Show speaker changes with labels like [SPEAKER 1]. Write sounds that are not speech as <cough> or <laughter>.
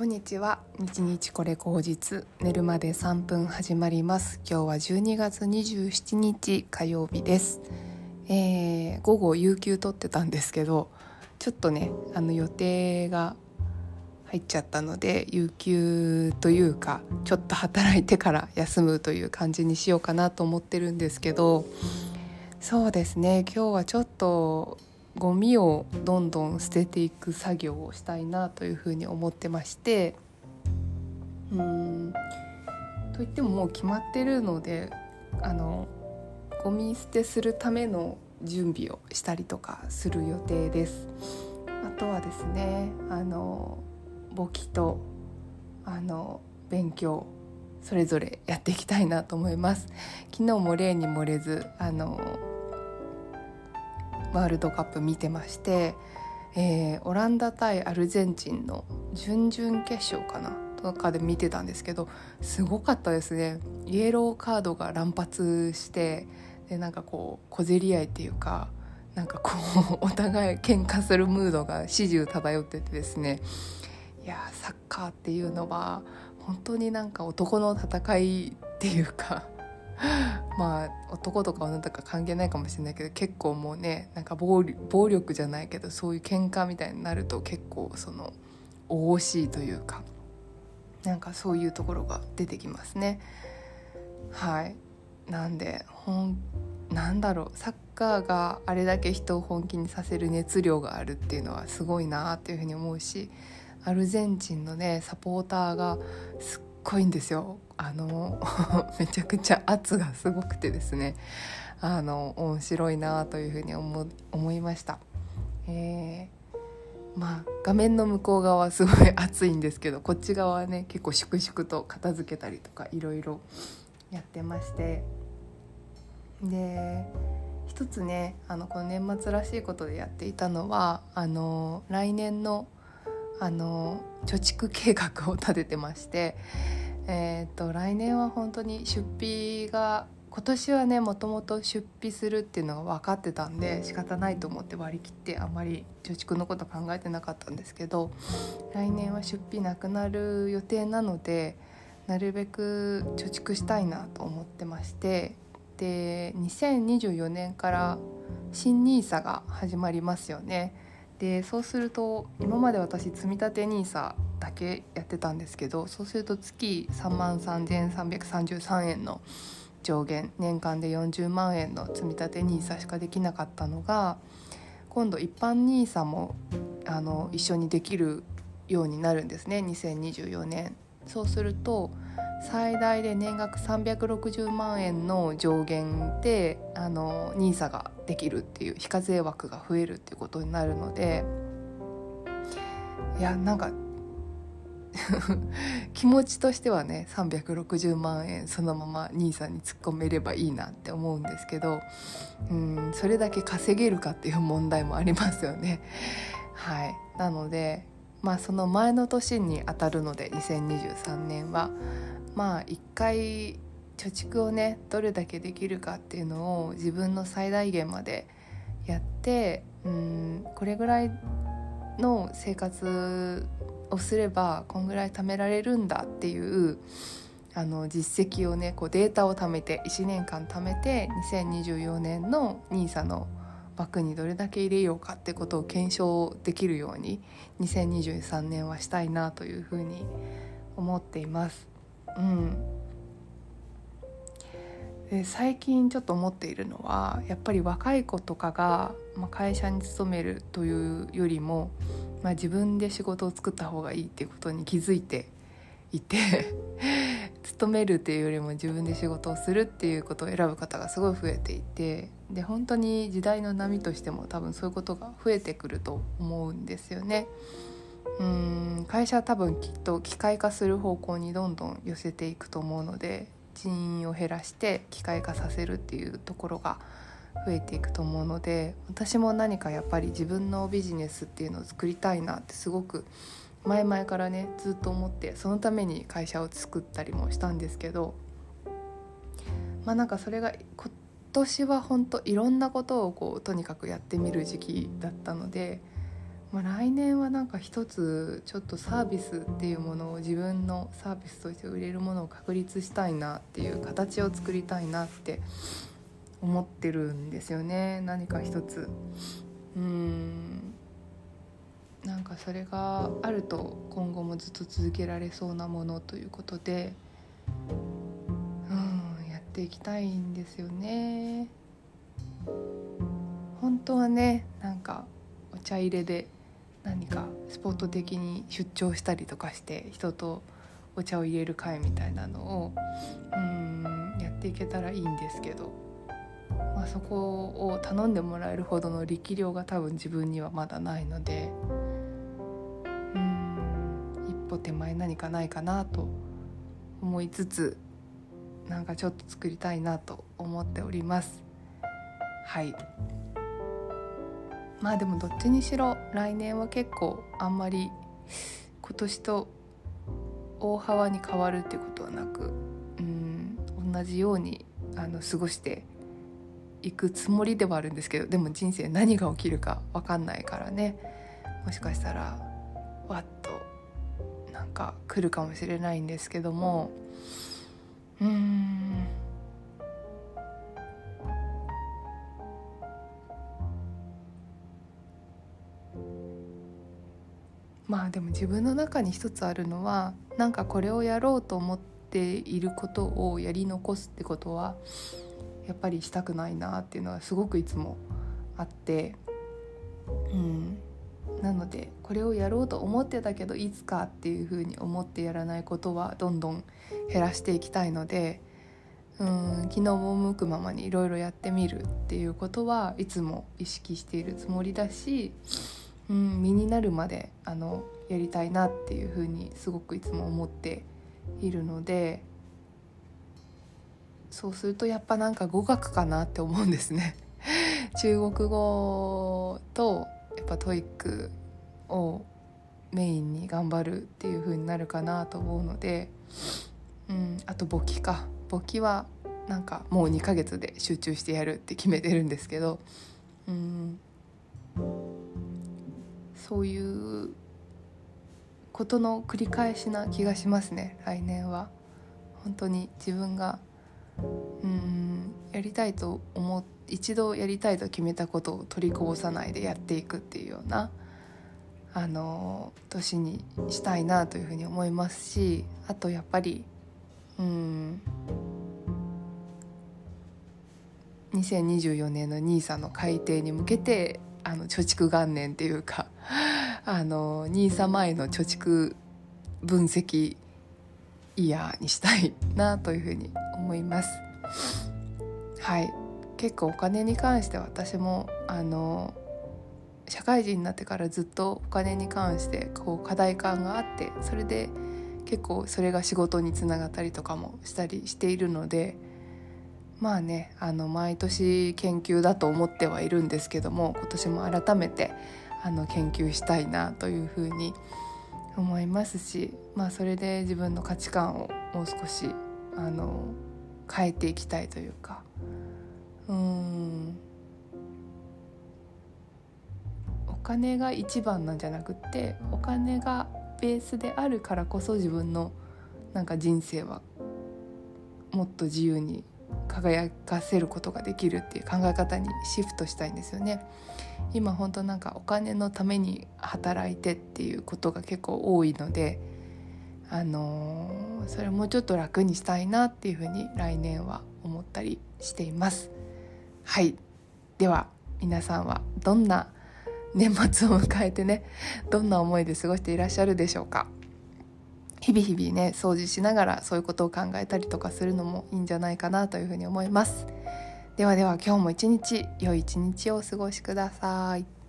[SPEAKER 1] こんにちは。日日これ口実。寝るまで3分始まります。今日は12月27日火曜日です、えー午後有給取ってたんですけどちょっとねあの予定が入っちゃったので有給というかちょっと働いてから休むという感じにしようかなと思ってるんですけどそうですね。今日はちょっとゴミをどんどん捨てていく作業をしたいなというふうに思ってましてうーんといってももう決まってるのであのゴミ捨てするための準備をしたりとかする予定です。あとはですねあの簿記とあの勉強それぞれやっていきたいなと思います。昨日も例に漏れずあのワールドカップ見てまして、えーオランダ対アルゼンチンの準々決勝かなとかで見てたんですけどすごかったですね。イエローカードが乱発してでなんかこう小競り合いっていうかなんかこう <laughs> お互い喧嘩するムードが始終漂っててですね。いやサッカーっていうのは本当になんか男の戦いっていうか <laughs> まあ男とか女とか関係ないかもしれないけど結構もうねなんか暴力じゃないけどそういう喧嘩みたいになると結構そのお惜しいというかなんかそういうところが出てきますね。はいなんでほなんだろうサッカーがあれだけ人を本気にさせる熱量があるっていうのはすごいなっていうふうに思うしアルゼンチンのねサポーターがすっごいんですよ。あの <laughs> めちゃくちゃ圧がすごくてですね。あの面白いなというふうに思思いました。えーまあ画面の向こう側はすごい暑いんですけどこっち側はね結構粛々と片付けたりとかいろいろやってまして。で一つねあのこの年末らしいことでやっていたのはあの来年のあの貯蓄計画を立ててまして、<laughs> えー、と来年は本当に出費が今年はねもともと出費するっていうのが分かってたんで仕方ないと思って割り切ってあんまり貯蓄のこと考えてなかったんですけど来年は出費なくなる予定なのでなるべく貯蓄したいなと思ってましてで2024年から新 NISA が始まりますよね。でそうすると今まで私積み立て NISA だけやってたんですけどそうすると月3万3333円の上限年間で40万円の積み立て NISA しかできなかったのが今度一般 NISA もあの一緒にできるようになるんですね2024年。そうすると最大で年額360万円の上限であの NISA ができるっていう非課税枠が増えるっていうことになるのでいやなんか <laughs> 気持ちとしてはね360万円そのまま NISA に突っ込めればいいなって思うんですけどうんそれだけ稼げるかっていう問題もありますよね。はい、なのでまあその前の年に当たるので2023年はまあ一回貯蓄をねどれだけできるかっていうのを自分の最大限までやってうんこれぐらいの生活をすればこんぐらい貯められるんだっていうあの実績をねこうデータを貯めて1年間貯めて2024年の NISA の枠にどれだけ入れようかってことを検証できるように2023年はしたいなというふうに思っています。うん、で最近ちょっと思っているのはやっぱり若い子とかが、まあ、会社に勤めるというよりも、まあ、自分で仕事を作った方がいいっていうことに気づいていて <laughs> 勤めるっていうよりも自分で仕事をするっていうことを選ぶ方がすごい増えていてで本当に時代の波としても多分そういうことが増えてくると思うんですよね。うん。会社は多分きっと機械化する方向にどんどん寄せていくと思うので人員を減らして機械化させるっていうところが増えていくと思うので私も何かやっぱり自分のビジネスっていうのを作りたいなってすごく前々からねずっと思ってそのために会社を作ったりもしたんですけどまあなんかそれが今年は本当いろんなことをこうとにかくやってみる時期だったのでまあ、来年はなんか一つちょっとサービスっていうものを自分のサービスとして売れるものを確立したいなっていう形を作りたいなって思ってるんですよね。何か一つ。うん。なんかそれがあると今後もずっと続けられそうなものということでうんやっていきたいんですよね。本当はねなんかお茶入れで何かスポット的に出張したりとかして人とお茶を入れる会みたいなのをうんやっていけたらいいんですけど、まあ、そこを頼んでもらえるほどの力量が多分自分にはまだないのでうん一歩手前何かないかなと思いつつなんかちょっと作りたいなと思っております。はいまあでもどっちにしろ来年は結構あんまり今年と大幅に変わるっていうことはなくうん同じようにあの過ごしていくつもりではあるんですけどでも人生何が起きるか分かんないからね。もしかしたらわっとなんか来るかもしれないんですけどもうんまあでも自分の中に一つあるのはなんかこれをやろうと思っていることをやり残すってことはやっぱりしたくないなっていうのはすごくいつもあってうん。なのでこれをやろうと思ってたけどいつかっていうふうに思ってやらないことはどんどん減らしていきたいのでうん気の赴くままにいろいろやってみるっていうことはいつも意識しているつもりだしうん、身になるまであのやりたいなっていうふうにすごくいつも思っているのでそうするとやっぱなんか語学かなって思うんですね。<laughs> 中国語とやっぱ TOEIC をメインに頑張るっていう風になるかなと思うので、うん、あと簿記か簿記はなんかもう2ヶ月で集中してやるって決めてるんですけど、うん、そういうことの繰り返しな気がしますね来年は。本当に自分がうんやりたいと思一度やりたいと決めたことを取りこぼさないでやっていくっていうようなあの年にしたいなというふうに思いますしあとやっぱりうん2024年の NISA の改定に向けてあの貯蓄元年っていうか <laughs> あの NISA 前の貯蓄分析イヤーにしたいなというふうに思います。はい結構お金に関して私もあの社会人になってからずっとお金に関してこう課題感があってそれで結構それが仕事につながったりとかもしたりしているのでまあねあの毎年研究だと思ってはいるんですけども今年も改めてあの研究したいなというふうに思いますし、まあ、それで自分の価値観をもう少しあの変えていきたいというか。うん。お金が一番なんじゃなくってお金がベースであるからこそ自分のなんか人生はもっと自由に輝かせることができるっていう考え方にシフトしたいんですよね。今本当なんかお金のために働いてっていうことが結構多いので、あのー、それをもうちょっと楽にしたいなっていうふうに来年は思ったりしています。はいでは皆さんはどんな年末を迎えてねどんな思いで過ごしていらっしゃるでしょうか日々日々ね掃除しながらそういうことを考えたりとかするのもいいんじゃないかなというふうに思います。ではでは今日も一日良い一日をお過ごしください。